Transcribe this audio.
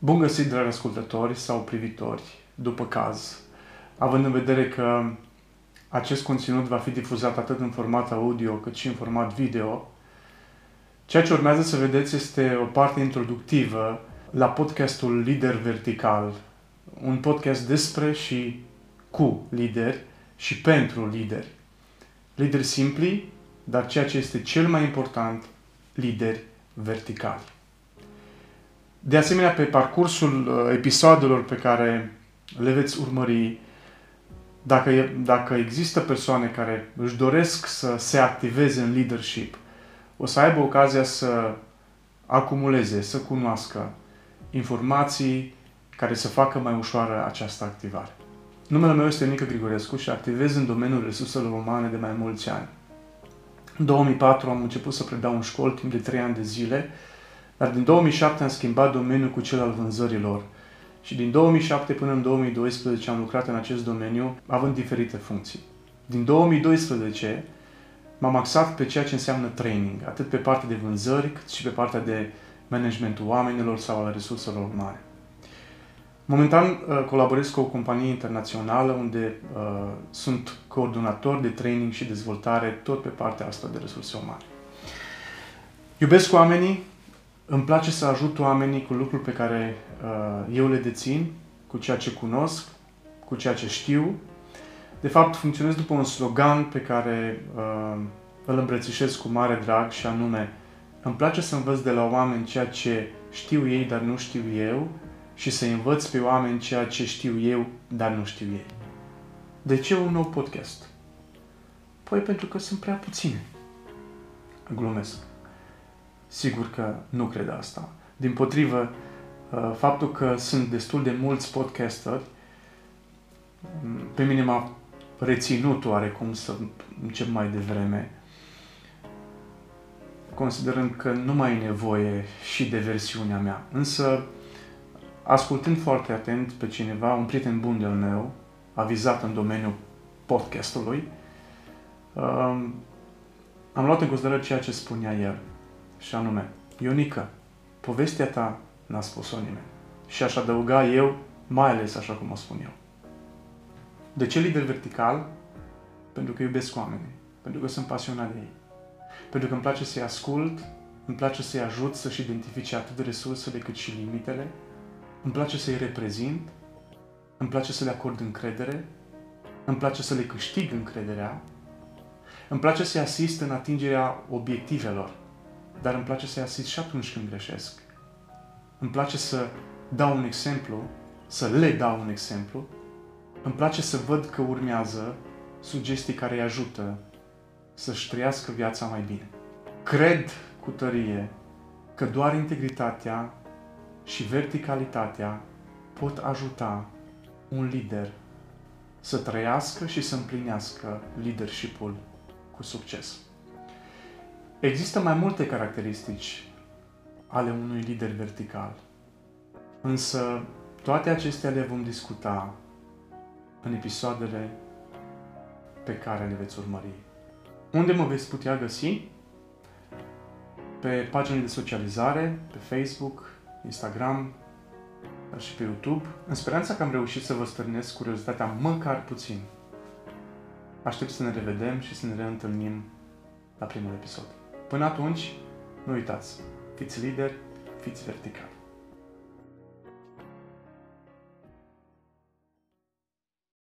Bun găsit, dragi ascultători sau privitori, după caz, având în vedere că acest conținut va fi difuzat atât în format audio cât și în format video, ceea ce urmează să vedeți este o parte introductivă la podcastul Lider Vertical, un podcast despre și cu lideri și pentru lideri. Lideri simpli, dar ceea ce este cel mai important, lideri verticali. De asemenea, pe parcursul uh, episoadelor pe care le veți urmări, dacă, e, dacă există persoane care își doresc să se activeze în leadership, o să aibă ocazia să acumuleze, să cunoască informații care să facă mai ușoară această activare. Numele meu este Nică Grigorescu și activez în domeniul resurselor umane de mai mulți ani. În 2004 am început să predau în școli timp de 3 ani de zile dar din 2007 am schimbat domeniul cu cel al vânzărilor și din 2007 până în 2012 am lucrat în acest domeniu având diferite funcții. Din 2012 m-am axat pe ceea ce înseamnă training, atât pe partea de vânzări cât și pe partea de managementul oamenilor sau al resurselor umane. Momentan uh, colaborez cu o companie internațională unde uh, sunt coordonator de training și dezvoltare tot pe partea asta de resurse umane. Iubesc oamenii, îmi place să ajut oamenii cu lucruri pe care uh, eu le dețin, cu ceea ce cunosc, cu ceea ce știu. De fapt, funcționez după un slogan pe care uh, îl îmbrățișez cu mare drag și anume îmi place să învăț de la oameni ceea ce știu ei, dar nu știu eu și să învăț pe oameni ceea ce știu eu, dar nu știu ei. De ce un nou podcast? Păi pentru că sunt prea puține. Glumesc. Sigur că nu cred asta. Din potrivă, uh, faptul că sunt destul de mulți podcasteri, mm, pe mine m-a reținut oarecum să încep mai devreme, considerând că nu mai e nevoie și de versiunea mea. Însă, ascultând foarte atent pe cineva, un prieten bun de-al meu, avizat în domeniul podcastului, uh, am luat în considerare ceea ce spunea el și anume, Ionica, povestea ta n-a spus-o nimeni. Și aș adăuga eu, mai ales așa cum o spun eu. De ce lider vertical? Pentru că iubesc oamenii, pentru că sunt pasionat de ei, pentru că îmi place să-i ascult, îmi place să-i ajut să-și identifice atât resursele cât și limitele, îmi place să-i reprezint, îmi place să le acord încredere, îmi place să le câștig încrederea, îmi place să-i asist în atingerea obiectivelor dar îmi place să-i asist și atunci când greșesc. Îmi place să dau un exemplu, să le dau un exemplu. Îmi place să văd că urmează sugestii care îi ajută să-și trăiască viața mai bine. Cred cu tărie că doar integritatea și verticalitatea pot ajuta un lider să trăiască și să împlinească leadership-ul cu succes. Există mai multe caracteristici ale unui lider vertical. Însă toate acestea le vom discuta în episoadele pe care le veți urmări. Unde mă veți putea găsi? Pe paginile de socializare, pe Facebook, Instagram, dar și pe YouTube, în speranța că am reușit să vă stârnesc curiozitatea măcar puțin. Aștept să ne revedem și să ne reîntâlnim la primul episod. Până atunci, nu uitați, fiți lideri, fiți verticali.